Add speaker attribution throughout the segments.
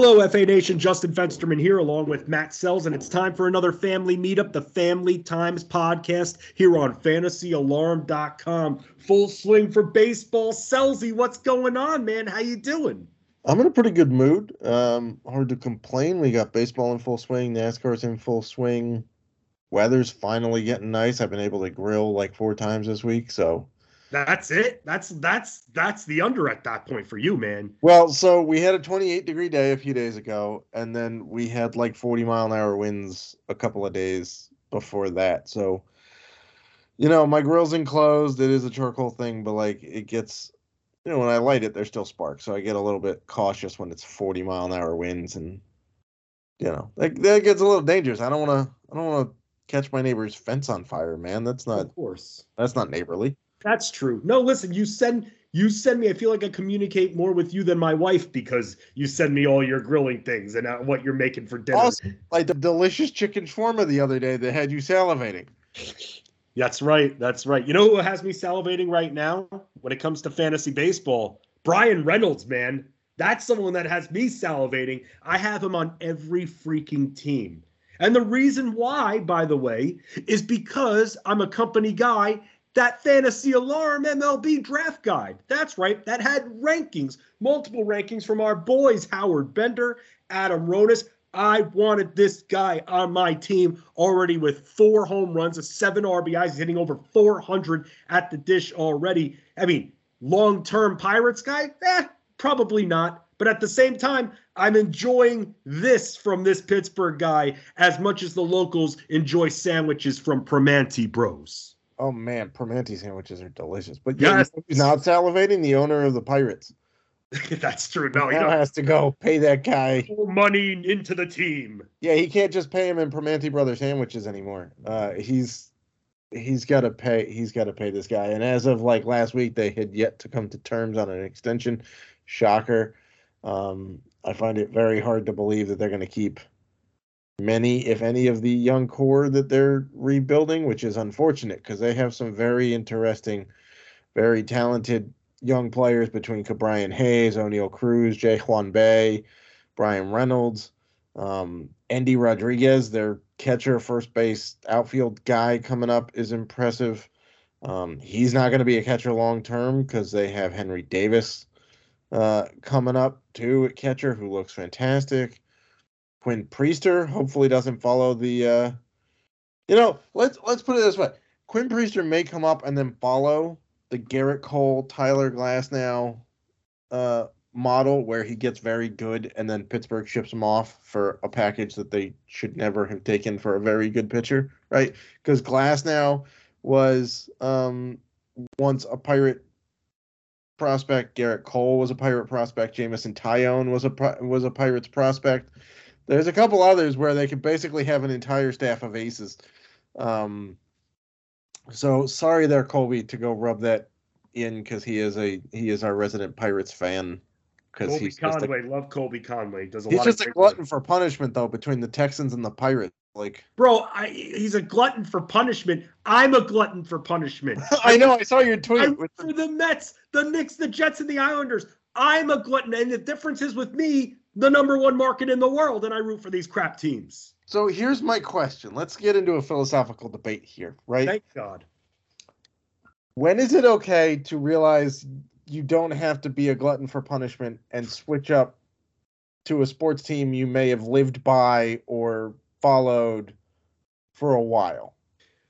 Speaker 1: Hello, FA Nation. Justin Fensterman here, along with Matt Selz, and it's time for another family meetup, the Family Times podcast here on FantasyAlarm.com. Full swing for baseball. Sellsy, what's going on, man? How you doing?
Speaker 2: I'm in a pretty good mood. Um, hard to complain. We got baseball in full swing, NASCAR's in full swing. Weather's finally getting nice. I've been able to grill like four times this week, so
Speaker 1: that's it. That's that's that's the under at that point for you, man.
Speaker 2: Well, so we had a 28 degree day a few days ago, and then we had like 40 mile an hour winds a couple of days before that. So, you know, my grill's enclosed. It is a charcoal thing, but like it gets, you know, when I light it, there's still sparks. So I get a little bit cautious when it's 40 mile an hour winds, and you know, that, that gets a little dangerous. I don't want to. I don't want to catch my neighbor's fence on fire, man. That's not.
Speaker 1: Of course.
Speaker 2: That's not neighborly.
Speaker 1: That's true. No, listen, you send you send me. I feel like I communicate more with you than my wife because you send me all your grilling things and uh, what you're making for dinner.
Speaker 2: Also, like the delicious chicken shawarma the other day that had you salivating.
Speaker 1: That's right. That's right. You know who has me salivating right now when it comes to fantasy baseball? Bryan Reynolds, man. That's someone that has me salivating. I have him on every freaking team. And the reason why, by the way, is because I'm a company guy that fantasy alarm MLB draft guide. That's right, that had rankings, multiple rankings from our boys, Howard Bender, Adam Ronis. I wanted this guy on my team already with four home runs, a seven RBIs, He's hitting over 400 at the dish already. I mean, long term Pirates guy? Eh, probably not. But at the same time, I'm enjoying this from this Pittsburgh guy as much as the locals enjoy sandwiches from Primanti Bros.
Speaker 2: Oh man, Primanti sandwiches are delicious. But yeah, yes. he's not salivating. The owner of the Pirates.
Speaker 1: That's true. No,
Speaker 2: he has to go pay that guy
Speaker 1: money into the team.
Speaker 2: Yeah, he can't just pay him in Primanti Brothers sandwiches anymore. Uh, he's he's got to pay. He's got to pay this guy. And as of like last week, they had yet to come to terms on an extension. Shocker. Um, I find it very hard to believe that they're going to keep many, if any, of the young core that they're rebuilding, which is unfortunate because they have some very interesting, very talented young players between Ke'Bryan Hayes, Oneil Cruz, Jay Juan Bay, Bryan Reynolds, um, Endy Rodriguez, their catcher, first base, outfield guy coming up is impressive. Um, he's not going to be a catcher long term because they have Henry Davis uh, coming up too at catcher, who looks fantastic. Quinn Priester hopefully doesn't follow the uh you know, let's let's put it this way. Quinn Priester may come up and then follow the Gerrit Cole, Tyler Glasnow uh model where he gets very good and then Pittsburgh ships him off for a package that they should never have taken for a very good pitcher, right? Because Glasnow was um once a pirate prospect. Gerrit Cole was a pirate prospect. Jameson Taillon was a was a Pirates prospect. There's a couple others where they could basically have an entire staff of aces. Um, so sorry there, Colby, to go rub that in because he is a he is our resident Pirates fan.
Speaker 1: Because Colby he's Conway, a, love Colby Conway. Does a
Speaker 2: he's
Speaker 1: lot
Speaker 2: just a glutton for punishment though between the Texans and the Pirates. Like,
Speaker 1: bro, I, he's a glutton for punishment. I'm a glutton for punishment.
Speaker 2: I know. I saw your tweet.
Speaker 1: with for the Mets, the Knicks, the Jets, and the Islanders. I'm a glutton, and the difference is with me the number one market in the world, and I root for these crap teams.
Speaker 2: So here's my question. Let's get into a philosophical debate here, right?
Speaker 1: Thank God.
Speaker 2: When is it okay to realize you don't have to be a glutton for punishment and switch up to a sports team you may have lived by or followed for a while?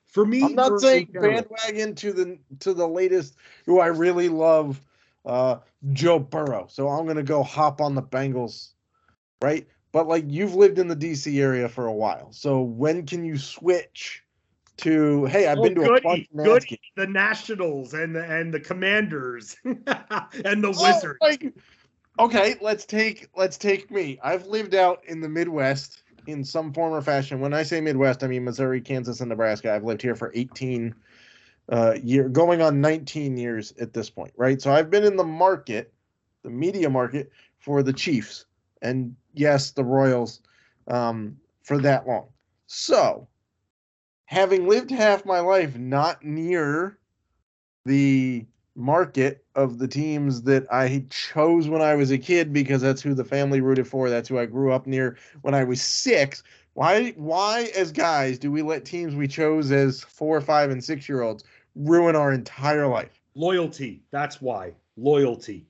Speaker 1: For me,
Speaker 2: I'm not saying bandwagon to the to the latest who I really love, uh, Joe Burrow. So I'm gonna go hop on the Bengals right? But like you've lived in the DC area for a while, so when can you switch to? Hey, I've oh, been to goody, a bunch of goody,
Speaker 1: the Nationals and the and the Commanders and the oh, Wizards. Like,
Speaker 2: okay, let's take let's take me. I've lived out in the Midwest in some form or fashion. When I say Midwest, I mean Missouri, Kansas, and Nebraska. I've lived here for 18 uh, year, going on 19 years at this point, right? So I've been in the market, the media market for the Chiefs and yes, the Royals um, for that long. So, having lived half my life not near the market of the teams that I chose when I was a kid because that's who the family rooted for. That's who I grew up near when I was six. Why why as guys do we let teams we chose as four, five, and six year olds ruin our entire life?
Speaker 1: Loyalty. That's why. Loyalty.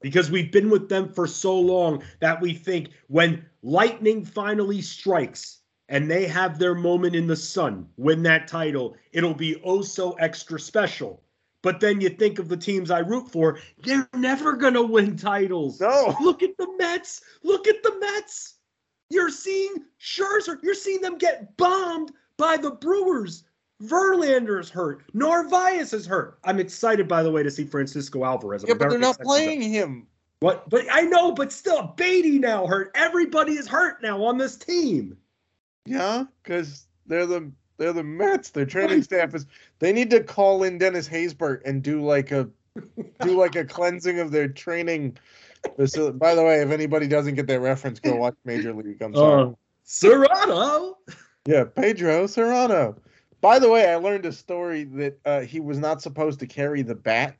Speaker 1: Because we've been with them for so long that we think when lightning finally strikes and they have their moment in the sun, win that title, it'll be oh so extra special. But then you think of the teams I root for, they're never going to win titles.
Speaker 2: No.
Speaker 1: Look at the Mets. Look at the Mets. You're seeing Scherzer, you're seeing them get bombed by the Brewers. Verlander's hurt. Narvaez is hurt. I'm excited, by the way, to see Francisco Alvarez. I'm
Speaker 2: Yeah, but they're not playing him.
Speaker 1: What? But I know, but still, Beatty now hurt. Everybody is hurt now on this team.
Speaker 2: Yeah, because they're the they're the Mets. Their training staff is they need to call in Dennis Haysbert and do like a do like a cleansing of their training. So, by the way, if anybody doesn't get that reference, go watch Major League. I'm sorry.
Speaker 1: Uh, Serrano.
Speaker 2: Yeah, Pedro Serrano. By the way, I learned a story that uh, he was not supposed to carry the bat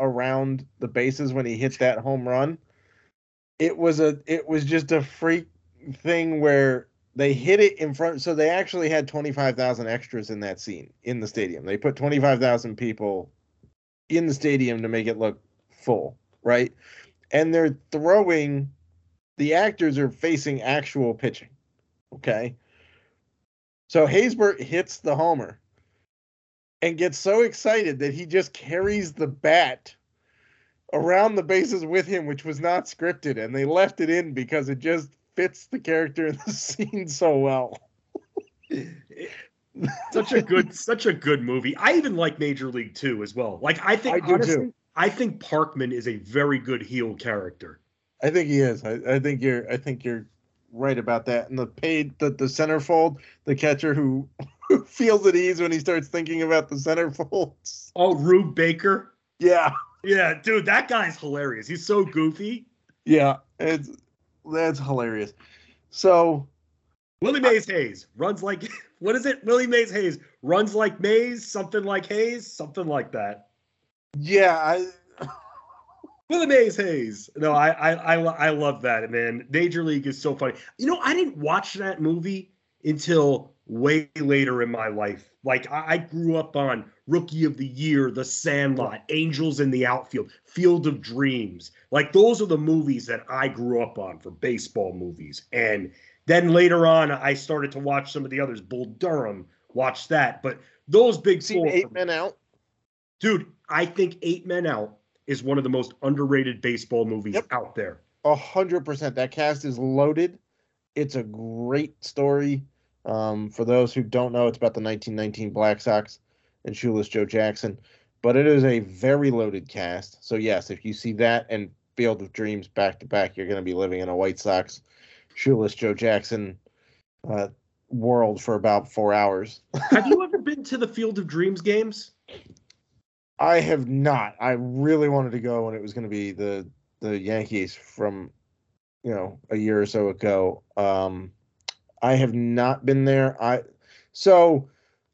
Speaker 2: around the bases when he hit that home run. It was a it was just a freak thing where they hit it in front so they actually had 25,000 extras in that scene in the stadium. They put 25,000 people in the stadium to make it look full, right? And they're throwing the actors are facing actual pitching. Okay? So Haysbert hits the homer and gets so excited that he just carries the bat around the bases with him, which was not scripted, and they left it in because it just fits the character in the scene so well.
Speaker 1: such a good, such a good movie. I even like Major League Two as well. Like I think
Speaker 2: I do
Speaker 1: honestly,
Speaker 2: too.
Speaker 1: I think Parkman is a very good heel character.
Speaker 2: I think he is. I, I think you're. I think you're right about that. And the paid the the centerfold, the catcher who, who feels at ease when he starts thinking about the centerfolds.
Speaker 1: Oh, Rube Baker.
Speaker 2: Yeah,
Speaker 1: Yeah, dude, that guy's hilarious. He's so goofy.
Speaker 2: yeah. It's that's hilarious. So
Speaker 1: Willie Mays Hayes runs like what is it? Willie Mays Hayes runs like Mays, something like Hayes, something like that.
Speaker 2: yeah, I
Speaker 1: Willie Mays Hayes. No, I I I, I love that man. Major League is so funny. You know, I didn't watch that movie until way later in my life. Like I, I grew up on Rookie of the Year, The Sandlot, Angels in the Outfield, Field of Dreams. Like those are the movies that I grew up on for baseball movies. And then later on, I started to watch some of the others. Bull Durham, watch that. But those big four,
Speaker 2: eight men out.
Speaker 1: dude, I think Eight Men Out is one of the most underrated baseball movies
Speaker 2: Yep.
Speaker 1: out there.
Speaker 2: A hundred percent. That cast is loaded. It's a great story. Um, for those who don't know, it's about the 1919 Black Sox and Shoeless Joe Jackson. But it is a very loaded cast. So yes, if you see that and Field of Dreams back to back, you're going to be living in a White Sox, Shoeless Joe Jackson uh, world for about four hours.
Speaker 1: Have you ever been to the Field of Dreams games?
Speaker 2: I have not. I really wanted to go when it was going to be the the Yankees from, you know, a year or so ago. Um, I have not been there. I so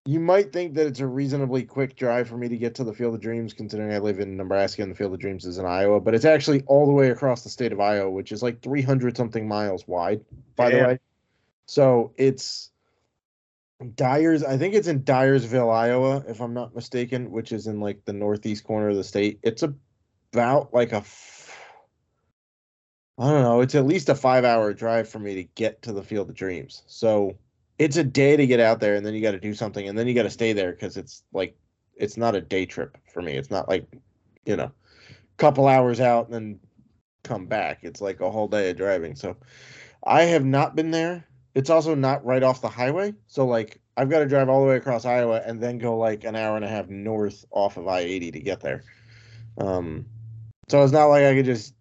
Speaker 2: you might think that it's a reasonably quick drive for me to get to the Field of Dreams, considering I live in Nebraska and the Field of Dreams is in Iowa. But it's actually all the way across the state of Iowa, which is like 300 something miles wide. By the way, so it's Dyers. I think it's in Dyersville, Iowa, if I'm not mistaken, which is in like the northeast corner of the state. It's about like a, I don't know. It's at least a five hour drive for me to get to the Field of Dreams. So it's a day to get out there, and then you got to do something, and then you got to stay there because it's like it's not a day trip for me. It's not like you know, couple hours out and then come back. It's like a whole day of driving. So I have not been there. It's also not right off the highway. So like I've got to drive all the way across Iowa and then go like an hour and a half north off of I-80 to get there. Um so it's not like I could just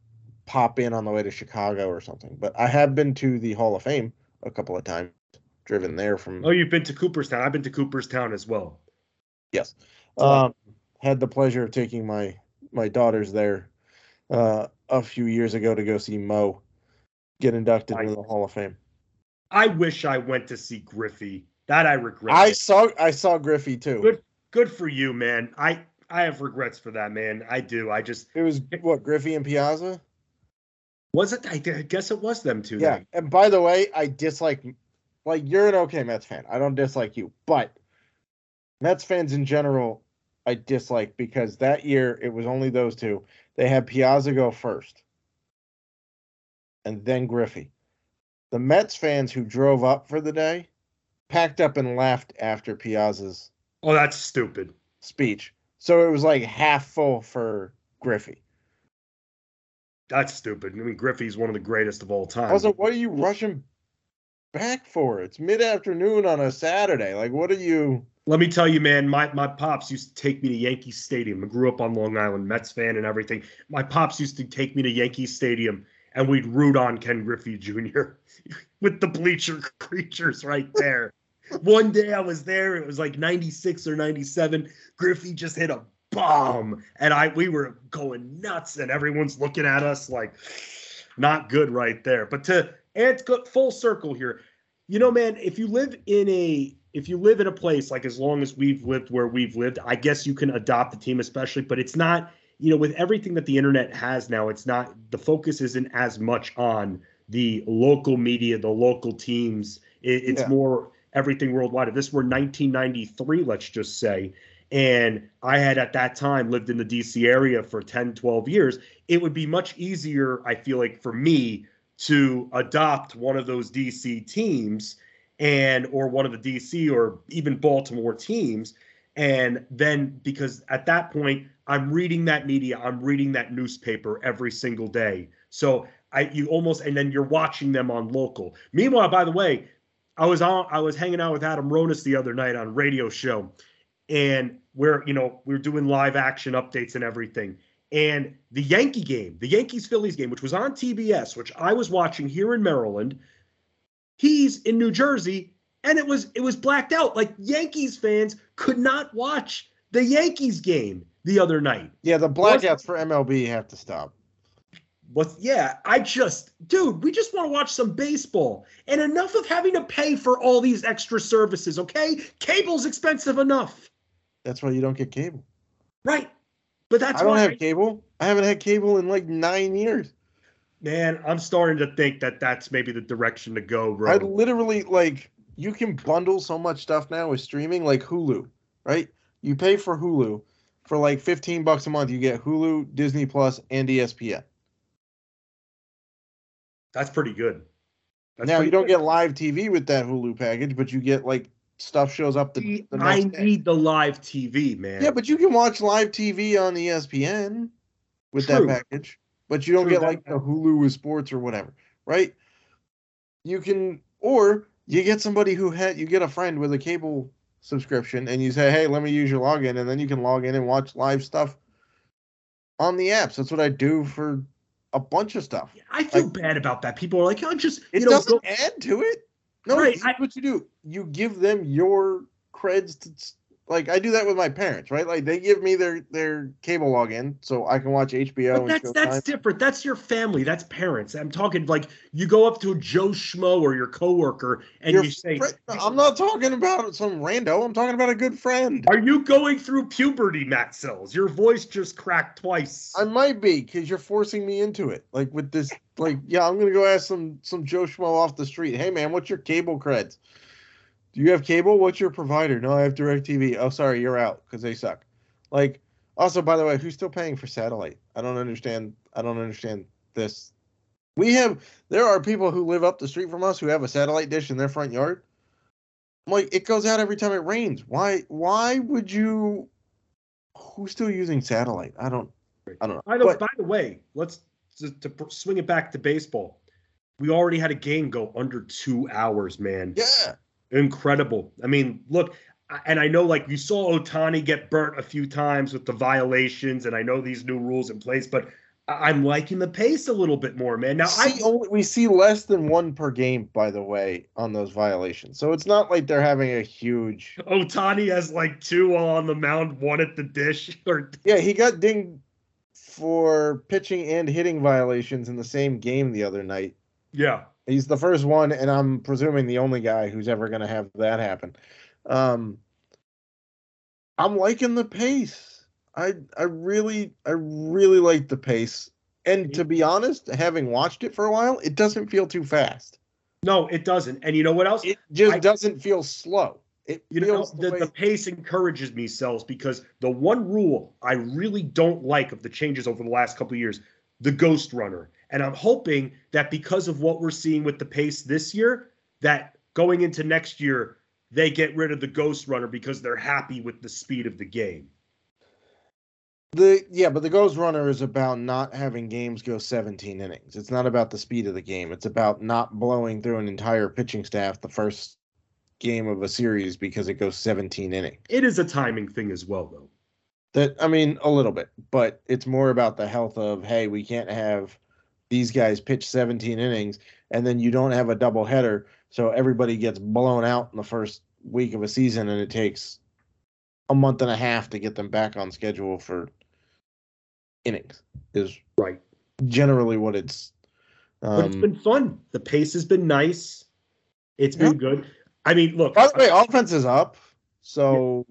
Speaker 2: pop in on the way to Chicago or something. But I have been to the Hall of Fame a couple of times, driven there from
Speaker 1: Oh, you've been to Cooperstown. I've been to Cooperstown as well.
Speaker 2: Yes.
Speaker 1: So-
Speaker 2: Um, had the pleasure of taking my my daughters there uh, a few years ago to go see Mo get inducted into the Hall of Fame.
Speaker 1: I wish I went to see Griffey. That I regret.
Speaker 2: I saw I saw Griffey too.
Speaker 1: Good. Good for you, man. I I have regrets for that, man. I do. I just
Speaker 2: It was what Griffey and Piazza.
Speaker 1: was it. I guess it was them two.
Speaker 2: Yeah,
Speaker 1: then.
Speaker 2: and by the way, I dislike. Like you're an okay Mets fan. I don't dislike you, but Mets fans in general, I dislike because that year it was only those two. They had Piazza go first, and then Griffey. The Mets fans who drove up for the day packed up and left after Piazza's
Speaker 1: Oh, that's stupid.
Speaker 2: speech. So it was like half full for Griffey.
Speaker 1: That's stupid. I mean, Griffey's one of the greatest of all time.
Speaker 2: Also, what are you rushing back for? It's mid afternoon on a Saturday. Like, what are you?
Speaker 1: Let me tell you, man, my, my pops used to take me to Yankee Stadium. I grew up on Long Island, Mets fan and everything. My pops used to take me to Yankee Stadium and we'd root on Ken Griffey Jr. with the bleacher creatures right there. One day I was there, it was like 96 or 97. Griffey just hit a bomb and I we were going nuts and everyone's looking at us like not good right there. But to and go full circle here. You know, man, if you live in a if you live in a place like as long as we've lived where we've lived, I guess you can adopt the team, especially, but it's not, you know, with everything that the internet has now, it's not the focus isn't as much on the local media, the local teams. It, it's
Speaker 2: Yeah.
Speaker 1: more everything worldwide. If this were 1993, let's just say, and I had at that time lived in the DC area for 10, 12 years, it would be much easier, I feel like, for me to adopt one of those DC teams and or one of the DC or even Baltimore teams and then because at that point I'm reading that media I'm reading that newspaper every single day. So I you almost and then you're watching them on local. Meanwhile by the way I was on I was hanging out with Adam Ronis the other night on radio show and we're you know we're doing live action updates and everything. And the Yankee game, the Yankees Phillies game, which was on TBS, which I was watching here in Maryland, he's in New Jersey, and it was it was blacked out. Like Yankees fans could not watch the Yankees game the other night.
Speaker 2: Yeah, the blackouts for MLB have to stop.
Speaker 1: But yeah, I just, dude, we just want to watch some baseball. And enough of having to pay for all these extra services, okay? Cable's expensive enough.
Speaker 2: That's why you don't get cable.
Speaker 1: Right. But that's
Speaker 2: I don't
Speaker 1: why
Speaker 2: have cable. I haven't had cable in like nine years.
Speaker 1: man, I'm starting to think that that's maybe the direction to go, bro.
Speaker 2: I literally like you can bundle so much stuff now with streaming, like Hulu, right? You pay for Hulu for like 15 bucks a month. You get Hulu, Disney Plus, and ESPN.
Speaker 1: That's pretty good. That's
Speaker 2: now
Speaker 1: pretty
Speaker 2: you don't
Speaker 1: good.
Speaker 2: get live TV with that Hulu package, but you get like stuff shows up the, the
Speaker 1: I
Speaker 2: day.
Speaker 1: need the live TV, man.
Speaker 2: Yeah, but you can watch live TV on ESPN with
Speaker 1: True.
Speaker 2: that package, but you don't
Speaker 1: True,
Speaker 2: get like the Hulu with sports or whatever, right? You can, or you get somebody who had, you get a friend with a cable subscription, and you say, "Hey, let me use your login," and then you can log in and watch live stuff on the apps. That's what I do for a bunch of stuff.
Speaker 1: I feel
Speaker 2: like-
Speaker 1: bad about that. People are like, "Oh, just
Speaker 2: It
Speaker 1: you know,
Speaker 2: doesn't
Speaker 1: go-
Speaker 2: add to it. No,
Speaker 1: Right, I-
Speaker 2: what you do. You give them your creds to like I do that with my parents, right? Like they give me their their cable login so I can watch HBO
Speaker 1: But that's that's
Speaker 2: Showtime.
Speaker 1: different. That's your family. That's parents. I'm talking like you go up to a Joe Schmo or your coworker and
Speaker 2: Your
Speaker 1: you say,
Speaker 2: I'm not talking about some rando. I'm talking about a good friend.
Speaker 1: "Are you going through puberty, Matt Selz? Your voice just cracked twice."
Speaker 2: I might be because you're forcing me into it. Like with this, like yeah, I'm gonna go ask some some Joe Schmo off the street. Hey man, what's your cable creds? Do you have cable? What's your provider? No, I have DirecTV. Oh, sorry, you're out because they suck. Like, also, by the way, who's still paying for satellite? I don't understand. I don't understand this. We have there are people who live up the street from us who have a satellite dish in their front yard. I'm like, it goes out every time it rains. Why? Why would you? Who's still using satellite? I don't. I don't know.
Speaker 1: By the,
Speaker 2: But-
Speaker 1: by the way, let's to, to swing it back to baseball. We already had a game go under two hours, man.
Speaker 2: yeah.
Speaker 1: Incredible. I mean, look, and I know like you saw Ohtani get burnt a few times with the violations, and I know these new rules in place, but I'm liking the pace a little bit more, man. Now I
Speaker 2: only, we see less than one per game, by the way, on those violations. So it's not like they're having a huge.
Speaker 1: Ohtani has like two while on the mound, one at the dish. Or
Speaker 2: Yeah, he got dinged for pitching and hitting violations in the same game the other night.
Speaker 1: yeah,
Speaker 2: He's the first one, and I'm presuming the only guy who's ever going to have that happen. Um, I'm liking the pace. I I really I really like the pace. And to be honest, having watched it for a while, it doesn't feel too fast.
Speaker 1: No, it doesn't. And you know what else?
Speaker 2: It just
Speaker 1: I-
Speaker 2: doesn't feel slow. It
Speaker 1: You know, the,
Speaker 2: the,
Speaker 1: the pace encourages me, Selz, because the one rule I really don't like of the changes over the last couple of years, the ghost runner. And I'm hoping that because of what we're seeing with the pace this year, that going into next year, they get rid of the ghost runner because they're happy with the speed of the game.
Speaker 2: The yeah, but the Ghost Runner is about not having games go 17 innings. It's not about the speed of the game. It's about not blowing through an entire pitching staff the first game of a series because it goes 17 innings.
Speaker 1: It is a timing thing as well, though.
Speaker 2: That I mean, a little bit, but it's more about the health of hey, we can't have these guys pitch 17 innings and then you don't have a double header, so everybody gets blown out in the first week of a season and it takes a month and a half to get them back on schedule for innings. Is
Speaker 1: Right.
Speaker 2: generally what it's
Speaker 1: But it's
Speaker 2: um
Speaker 1: been fun. The pace has been nice. It's been
Speaker 2: Yeah.
Speaker 1: good. I mean, look,
Speaker 2: by the way, offense is up. So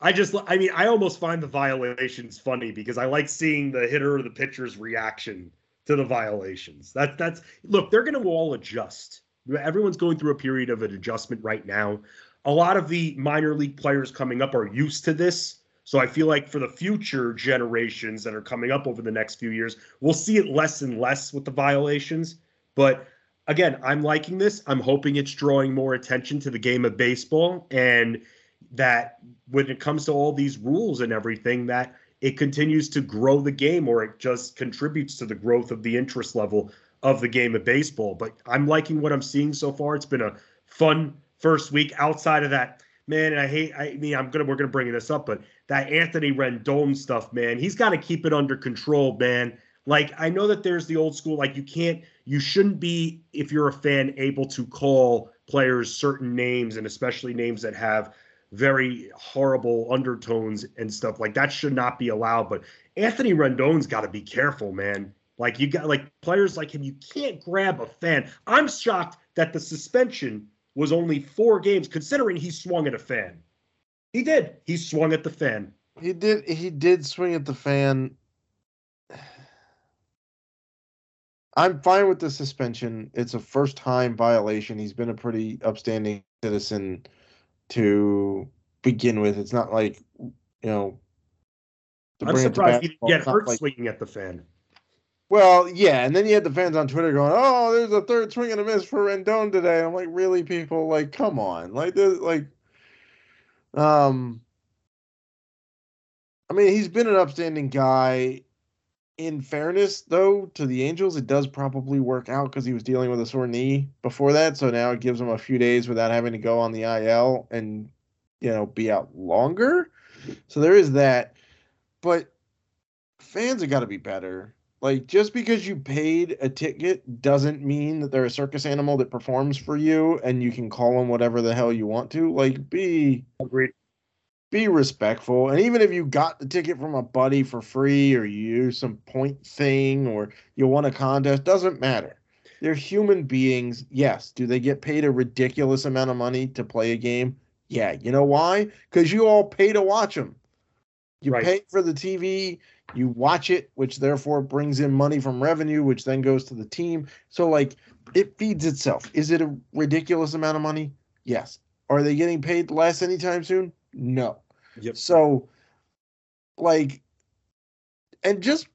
Speaker 1: I just, I mean, I almost find the violations funny because I like seeing the hitter or the pitcher's reaction to the violations. That's that's, look, they're going to all adjust. Everyone's going through a period of an adjustment right now. A lot of the minor league players coming up are used to this. So I feel like for the future generations that are coming up over the next few years, we'll see it less and less with the violations. But again, I'm liking this. I'm hoping it's drawing more attention to the game of baseball and that when it comes to all these rules and everything that it continues to grow the game or it just contributes to the growth of the interest level of the game of baseball. But I'm liking what I'm seeing so far. It's been a fun first week outside of that. Man, and I hate I mean I'm gonna we're gonna bring this up, but that Anthony Rendon stuff, man, he's got to keep it under control, man. Like I know that there's the old school, like you can't, you shouldn't be, if you're a fan, able to call players certain names, and especially names that have very horrible undertones and stuff. Like that should not be allowed. But Anthony Rendon's got to be careful, man. Like you got like players like him, you can't grab a fan. I'm shocked that the suspension was only four games, considering he swung at a fan. He did. He swung at the fan.
Speaker 2: he did he did swing at the fan. I'm fine with the suspension. It's a first time violation. He's been a pretty upstanding citizen to begin with. It's not like you know.
Speaker 1: I'm
Speaker 2: bring it to
Speaker 1: surprised he didn't get hurt
Speaker 2: like-
Speaker 1: swinging at the fan.
Speaker 2: Well, yeah, and then you had the fans on Twitter going, "Oh, there's a third swing and a miss for Rendon today." I'm like, "Really, people? Like, come on! Like, this, like, um, I mean, he's been an upstanding guy. In fairness, though, to the Angels, it does probably work out because he was dealing with a sore knee before that, so now it gives him a few days without having to go on the IL and you know be out longer. So there is that, but fans have got to be better. Like just because you paid a ticket doesn't mean that they're a circus animal that performs for you and you can call them whatever the hell you want to. Like be
Speaker 1: Agreed.
Speaker 2: Be respectful. And even if you got the ticket from a buddy for free or you use some point thing or you won a contest, doesn't matter. They're human beings. Yes. Do they get paid a ridiculous amount of money to play a game? Yeah. You know why? Because you all pay to watch them. You
Speaker 1: Right.
Speaker 2: pay for the TV, you watch it, which therefore brings in money from revenue, which then goes to the team. So, like, it feeds itself. Is it a ridiculous amount of money? Yes. Are they getting paid less anytime soon? No.
Speaker 1: Yep.
Speaker 2: So, like, and just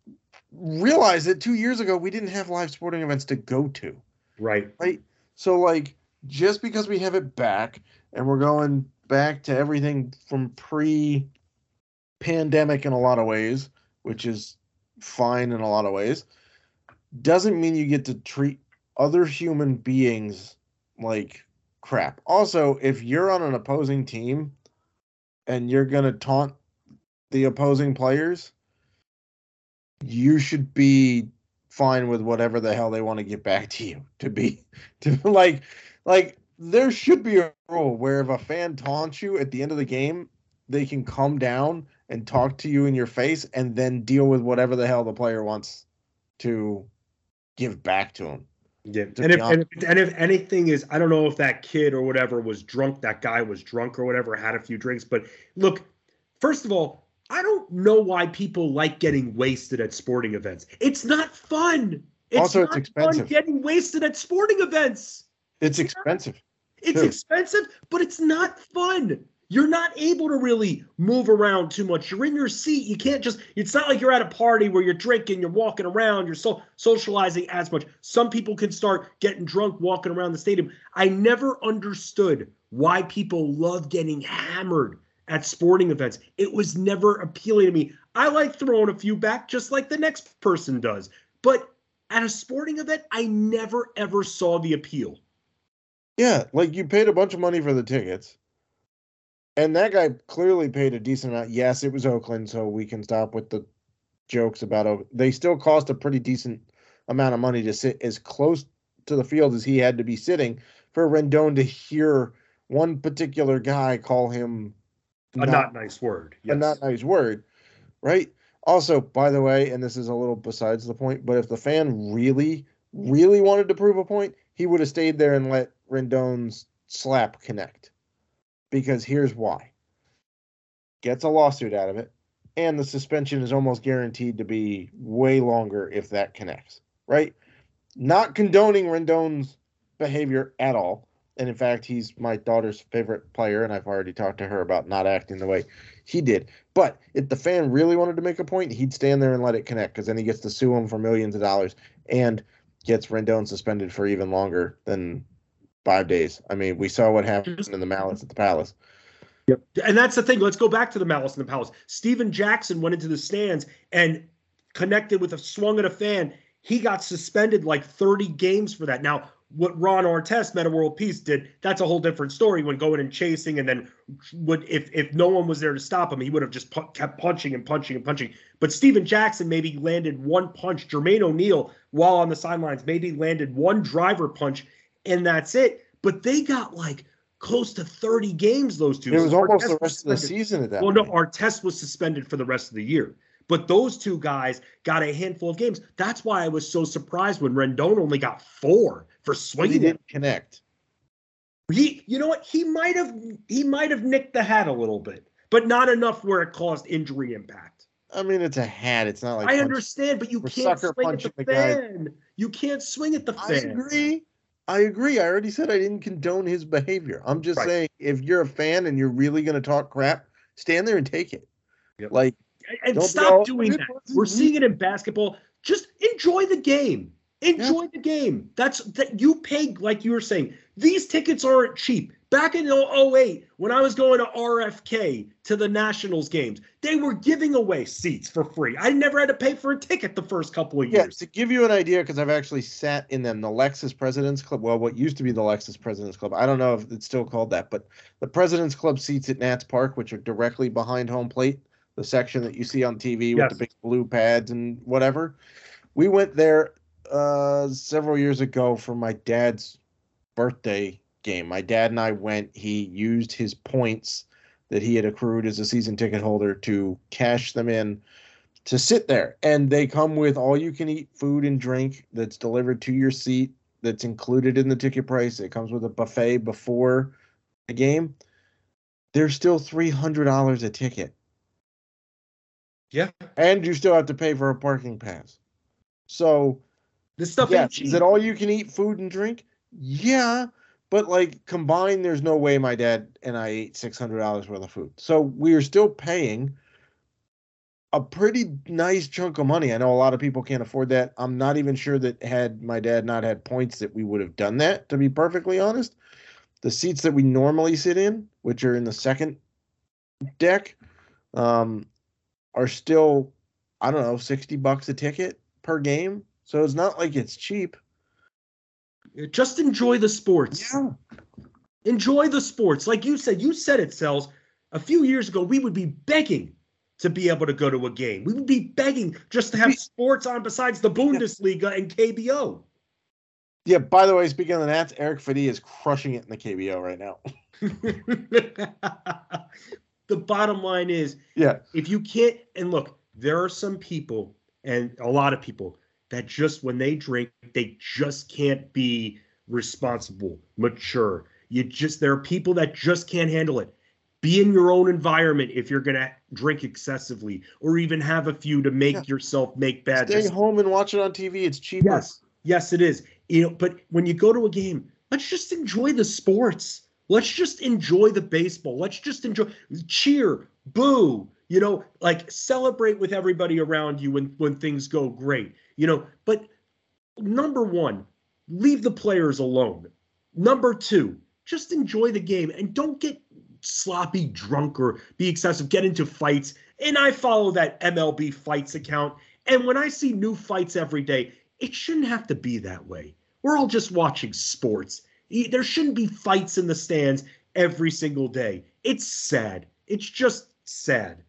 Speaker 2: realize that two years ago we didn't have live sporting events to go to.
Speaker 1: Right.
Speaker 2: So, like, just because we have it back and we're going back to everything from pre pandemic in a lot of ways, which is fine in a lot of ways, doesn't mean you get to treat other human beings like crap. Also, if you're on an opposing team and you're going to taunt the opposing players, you should be fine with whatever the hell they want to get back to you to be to like like there should be a rule where if a fan taunts you at the end of the game they can come down and talk to you in your face and then deal with whatever the hell the player wants to give back to him
Speaker 1: Yeah. And if, and if and if anything is, I don't know if that kid or whatever was drunk, that guy was drunk or whatever, had a few drinks. But look, first of all, I don't know why people like getting wasted at sporting events. It's not fun. It's
Speaker 2: Also,
Speaker 1: not
Speaker 2: it's expensive.
Speaker 1: fun getting wasted at sporting events.
Speaker 2: It's expensive.
Speaker 1: It's expensive, but it's not fun. You're not able to really move around too much. You're in your seat. You can't just, it's not like you're at a party where you're drinking, you're walking around, you're so socializing as much. Some people can start getting drunk walking around the stadium. I never understood why people love getting hammered at sporting events. It was never appealing to me. I like throwing a few back just like the next person does. But at a sporting event, I never ever saw the appeal.
Speaker 2: Yeah, like you paid a bunch of money for the tickets. And that guy clearly paid a decent amount. Yes, it was Oakland, so we can stop with the jokes about they still cost a pretty decent amount of money to sit as close to the field as he had to be sitting for Rendon to hear one particular guy call him
Speaker 1: A not, nice word.
Speaker 2: a not nice word, right? Also, by the way, and this is a little besides the point, but if the fan really, really wanted to prove a point, he would have stayed there and let Rendon's slap connect. Because here's why. Gets a lawsuit out of it, and the suspension is almost guaranteed to be way longer if that connects, right? Not condoning Rendon's behavior at all. And in fact, he's my daughter's favorite player, and I've already talked to her about not acting the way he did. But if the fan really wanted to make a point, he'd stand there and let it connect because then he gets to sue him for millions of dollars and gets Rendon suspended for even longer than five days. I mean, we saw what happened mm-hmm. in the Malice at the Palace. Yep.
Speaker 1: And that's the thing. Let's go back to the Malice in the Palace. Stephen Jackson went into the stands and connected with a swung at a fan. He got suspended like 30 games for that. Now, what Ron Artest, Meta World Peace, did, that's a whole different story when going and chasing. And then would if if no one was there to stop him, he would have just pu- kept punching and punching and punching. But Stephen Jackson maybe landed one punch. Jermaine O'Neal, while on the sidelines, maybe landed one driver punch, and that's it. But they got like close to 30 games, those two.
Speaker 2: It was
Speaker 1: So
Speaker 2: almost
Speaker 1: Artest
Speaker 2: the rest of the season at that
Speaker 1: Well, no,
Speaker 2: point.
Speaker 1: Artest was suspended for the rest of the year. But those two guys got a handful of games. That's why I was so surprised when Rendon only got four for
Speaker 2: But he
Speaker 1: swinging.
Speaker 2: didn't connect.
Speaker 1: He, you know what? He might have he might have nicked the hat a little bit, but not enough where it caused injury impact.
Speaker 2: I mean, it's a hat. It's not like
Speaker 1: I
Speaker 2: punch-
Speaker 1: understand, but you can't
Speaker 2: sucker
Speaker 1: swing at the
Speaker 2: the guy.
Speaker 1: fan. You can't swing at the fan.
Speaker 2: I agree. I agree. I already said I didn't condone his behavior. I'm just
Speaker 1: Right.
Speaker 2: saying, if you're a fan and you're really going to talk crap, stand there and take it.
Speaker 1: Yep.
Speaker 2: Like,
Speaker 1: And stop
Speaker 2: all-
Speaker 1: doing that. We're seeing it in basketball. Just enjoy the game. Enjoy the game. That's that you pay, like you were saying. These tickets aren't cheap. Back in 08, when I was going to RFK to the Nationals games, they were giving away seats for free. I never had to pay for a ticket the first couple of years.
Speaker 2: yeah, to give you an idea, because I've actually sat in them, the Lexus President's Club. Well, what used to be the Lexus President's Club. I don't know if it's still called that, but the President's Club seats at Nats Park, which are directly behind home plate, the section that you see on TV with
Speaker 1: Yes.
Speaker 2: the big blue pads and whatever. We went there uh, several years ago for my dad's birthday game. My dad and I went. He used his points that he had accrued as a season ticket holder to cash them in to sit there. And they come with all you can eat food and drink that's delivered to your seat, that's included in the ticket price. It comes with a buffet before the game. They're still $300 a ticket.
Speaker 1: Yeah.
Speaker 2: And you still have to pay for a parking pass. So,
Speaker 1: This stuff
Speaker 2: yes, is it all you can eat food and drink? Yeah. But like combined, there's no way my dad and I ate six hundred dollars worth of food. So we are still paying a pretty nice chunk of money. I know a lot of people can't afford that. I'm not even sure that had my dad not had points that we would have done that, to be perfectly honest. The seats that we normally sit in, which are in the second deck, um, are still, I don't know, 60 bucks a ticket per game. So it's not like it's cheap.
Speaker 1: Just enjoy the sports. Yeah. enjoy the sports. Like you said, you said it, Selz. A few years ago, we would be begging to be able to go to a game. We would be begging just to have sports on besides the Bundesliga and KBO.
Speaker 2: Yeah, by the way, speaking of the Nats, Erick Fedde is crushing it in the KBO right now.
Speaker 1: the bottom line is
Speaker 2: Yeah.
Speaker 1: if you can't, and look, there are some people, and a lot of people, that just when they drink, they just can't be responsible, mature. You just, there are people that just can't handle it. Be in your own environment if you're going to drink excessively or even have a few to make
Speaker 2: Yeah.
Speaker 1: yourself make bad
Speaker 2: Stay
Speaker 1: decisions.
Speaker 2: home and watch it on TV. It's cheaper.
Speaker 1: Yes, yes, it is. You know, but when you go to a game, let's just enjoy the sports. Let's just enjoy the baseball. Let's just enjoy, cheer, boo. You know, like celebrate with everybody around you when when things go great. You know, but number one, leave the players alone. Number two, just enjoy the game and don't get sloppy drunk or be excessive, get into fights. And I follow that MLB fights account. And when I see new fights every day, it shouldn't have to be that way. We're all just watching sports. There shouldn't be fights in the stands every single day. It's sad. It's just sad.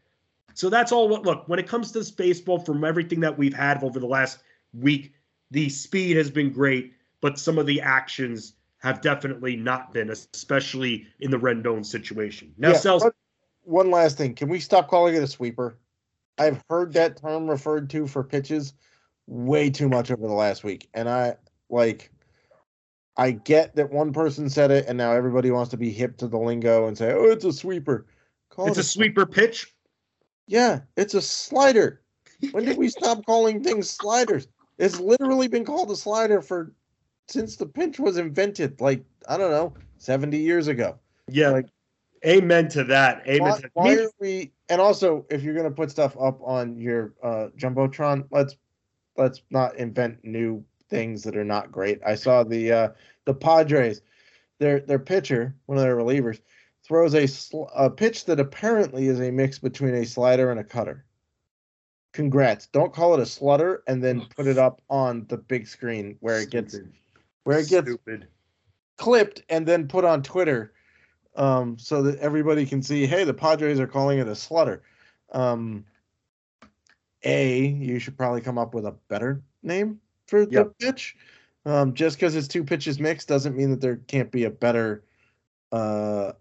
Speaker 1: So that's all what look, when it comes to this baseball, from everything that we've had over the last week, the speed has been great, but some of the actions have definitely not been, especially in the Rendon situation. Now,
Speaker 2: Yeah, Selz, one last thing. Can we stop calling it a sweeper? I've heard that term referred to for pitches way too much over the last week. And I like I get that one person said it and now everybody wants to be hip to the lingo and say, "Oh, it's a sweeper." Call
Speaker 1: it's
Speaker 2: it
Speaker 1: a sweeper pitch.
Speaker 2: Yeah, it's a slider. When did we stop calling things sliders? It's literally been called a slider for since the pinch was invented, like I don't know, 70 years ago.
Speaker 1: Yeah.
Speaker 2: Like-
Speaker 1: amen to that. Amen
Speaker 2: Why,
Speaker 1: to that.
Speaker 2: why are we? And also, if you're gonna put stuff up on your uh, jumbotron, let's let's not invent new things that are not great. I saw the uh, the Padres, their their pitcher, one of their relievers, throws a sl- a pitch that apparently is a mix between a slider and a cutter. Congrats! Don't call it a slutter and then put it up on the big screen where it gets
Speaker 1: Stupid.
Speaker 2: where it gets
Speaker 1: Stupid.
Speaker 2: clipped and then put on Twitter um, so that everybody can see, hey, the Padres are calling it a slutter. Um, a, you should probably come up with a better name for the pitch. Um, just because it's two pitches mixed doesn't mean that there can't be a better. Uh,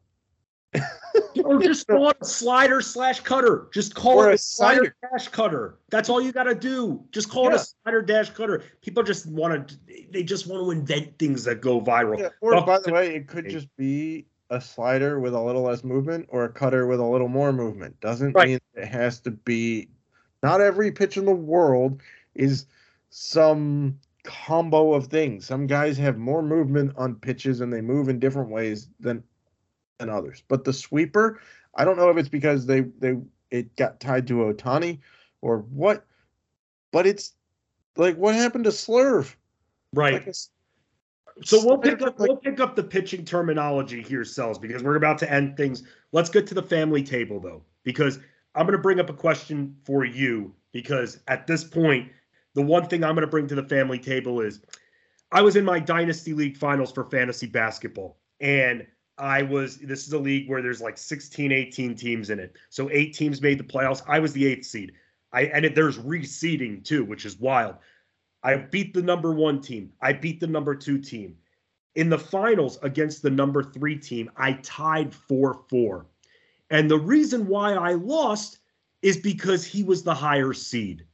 Speaker 1: or just call it a slider slash cutter. Just call
Speaker 2: Or
Speaker 1: it
Speaker 2: a
Speaker 1: slider dash cutter. That's all you got to do. Just call it a slider dash cutter. People just want to. They just want to invent things that go viral.
Speaker 2: yeah, or
Speaker 1: Oh,
Speaker 2: by the way, it could just be a slider with a little less movement or a cutter with a little more movement. Doesn't
Speaker 1: Right.
Speaker 2: mean it has to be. Not every pitch in the world is some combo of things. Some guys have more movement on pitches and they move in different ways than than others. But the sweeper, I don't know if it's because they they it got tied to Ohtani or what, but it's like what happened to Slurve?
Speaker 1: Right.
Speaker 2: Like a
Speaker 1: So we'll pick up
Speaker 2: like-
Speaker 1: we'll pick up the pitching terminology here, Selz, because we're about to end things. Let's get to the family table though, because I'm going to bring up a question for you. Because at this point, the one thing I'm going to bring to the family table is, I was in my dynasty league finals for fantasy basketball, and I was. This is a league where there's like 16, 18 teams in it, so eight teams made the playoffs. I was the eighth seed. I and it, there's reseeding too, which is wild. I beat the number one team. I beat the number two team. In the finals against the number three team, I tied 4 4. And the reason why I lost is because he was the higher seed.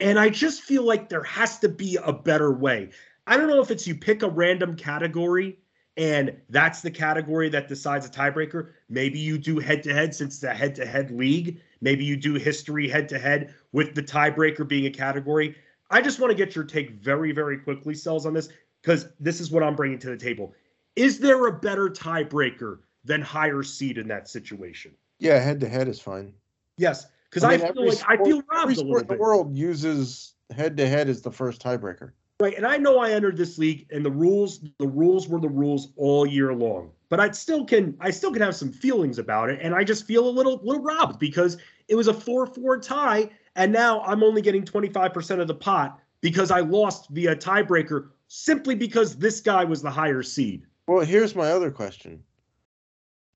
Speaker 1: And I just feel like there has to be a better way. I don't know if it's you pick a random category and that's the category that decides a tiebreaker. Maybe you do head to head since it's a head to head league. Maybe you do history head to head with the tiebreaker being a category. I just want to get your take very, very quickly, Selz, on this, because this is what I'm bringing to the table. Is there a better tiebreaker than higher seed in that situation?
Speaker 2: Yeah, head to head is fine.
Speaker 1: Yes, because I,
Speaker 2: mean,
Speaker 1: feel
Speaker 2: every
Speaker 1: like I
Speaker 2: sport-
Speaker 1: feel
Speaker 2: every
Speaker 1: robbed a
Speaker 2: sport in the world uses head to head as the first tiebreaker.
Speaker 1: Right, and I know I entered this league, and the rules the rules were the rules all year long. But I still can I still can have some feelings about it, and I just feel a little little robbed because it was a four four tie, and now I'm only getting 25 percent of the pot because I lost via tiebreaker simply because this guy was the higher seed.
Speaker 2: Well, here's my other question.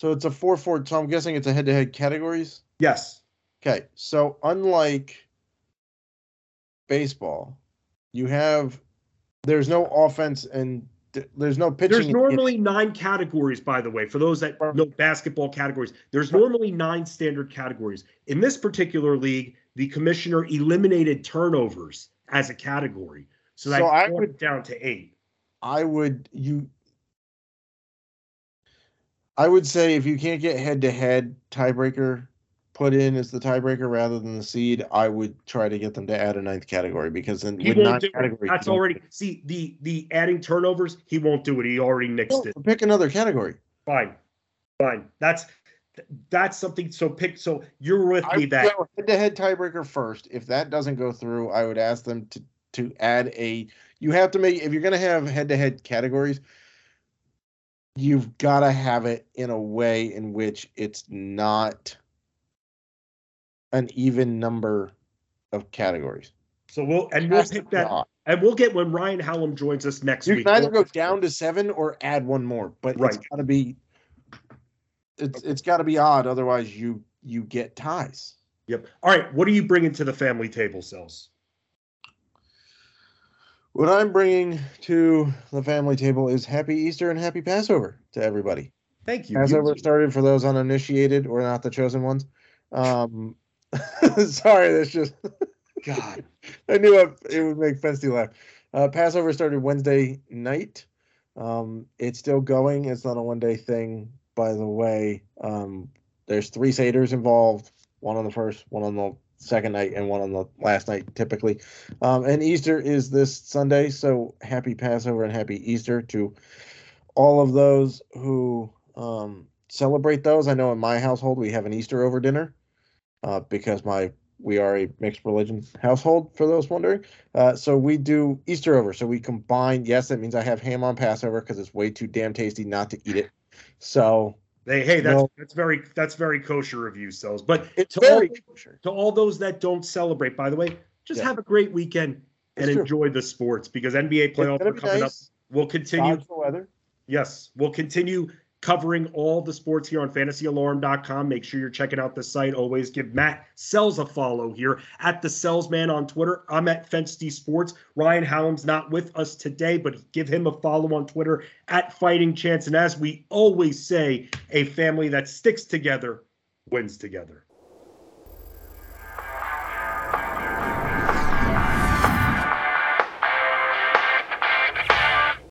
Speaker 2: So it's a four four. So I'm guessing it's a head to head categories.
Speaker 1: Yes.
Speaker 2: Okay, so unlike baseball, you have there's no offense and there's no pitching.
Speaker 1: There's normally nine categories, by the way, for those that know basketball categories. There's normally nine standard categories. In this particular league, the commissioner eliminated turnovers as a category. So that
Speaker 2: So I would-
Speaker 1: down to eight.
Speaker 2: I would you. I would say if you can't get head to head tiebreaker put in as the tiebreaker rather than the seed, I would try to get them to add a ninth category because then
Speaker 1: He won't do it. That's already see the the adding turnovers. He won't do it. He already nixed
Speaker 2: No,
Speaker 1: it.
Speaker 2: pick another category.
Speaker 1: Fine, fine. That's that's something. So pick. So you're with
Speaker 2: I
Speaker 1: me that
Speaker 2: head to head tiebreaker first. If that doesn't go through, I would ask them to to add a. You have to make if you're going to have head to head categories. You've got to have it in a way in which it's not an even number of categories.
Speaker 1: so we'll and we'll
Speaker 2: has
Speaker 1: pick that
Speaker 2: odd.
Speaker 1: and we'll get when Ryan Hallam joins us next
Speaker 2: You
Speaker 1: week.
Speaker 2: can either
Speaker 1: we'll-
Speaker 2: go down to seven or add one more, but it's got to be. It's it's got to be odd, otherwise you you get ties.
Speaker 1: Yep. All right. What are you bringing to the family table, Selz?
Speaker 2: What I'm bringing to the family table is happy Easter and happy Passover to everybody.
Speaker 1: Thank you.
Speaker 2: Passover
Speaker 1: You-
Speaker 2: started for those uninitiated or not the chosen ones. Um, sorry, that's just
Speaker 1: God.
Speaker 2: I knew it, it would make Fensty laugh. Uh, Passover started Wednesday night. Um, it's still going. It's not a one day thing, by the way. Um, there's three Seder's involved one on the first, one on the second night, and one on the last night, typically. Um, and Easter is this Sunday. So happy Passover and happy Easter to all of those who um, celebrate those. I know in my household, we have an Easter over dinner uh, because my we are a mixed religion household for those wondering. Uh, so we do Easter over. So we combine. Yes, that means I have ham on Passover because it's way too damn tasty not to eat it. So
Speaker 1: Hey, hey, that's
Speaker 2: No.
Speaker 1: that's very that's very kosher of you, Selz. But
Speaker 2: it's
Speaker 1: To
Speaker 2: very
Speaker 1: all-
Speaker 2: kosher.
Speaker 1: to all those that don't celebrate, by the way, just
Speaker 2: Yeah.
Speaker 1: have a great weekend and
Speaker 2: It's true.
Speaker 1: enjoy the sports because NBA playoffs are coming up. We'll continue.
Speaker 2: The weather.
Speaker 1: Yes, we'll continue covering all the sports here on fantasyalarm.com. Make sure you're checking out the site. Always give Matt Selz a follow here at the Selzman on Twitter. I'm at Fensty Sports. Ryan Hallam's not with us today, but give him a follow on Twitter at Fighting Chance. And as we always say, a family that sticks together wins together.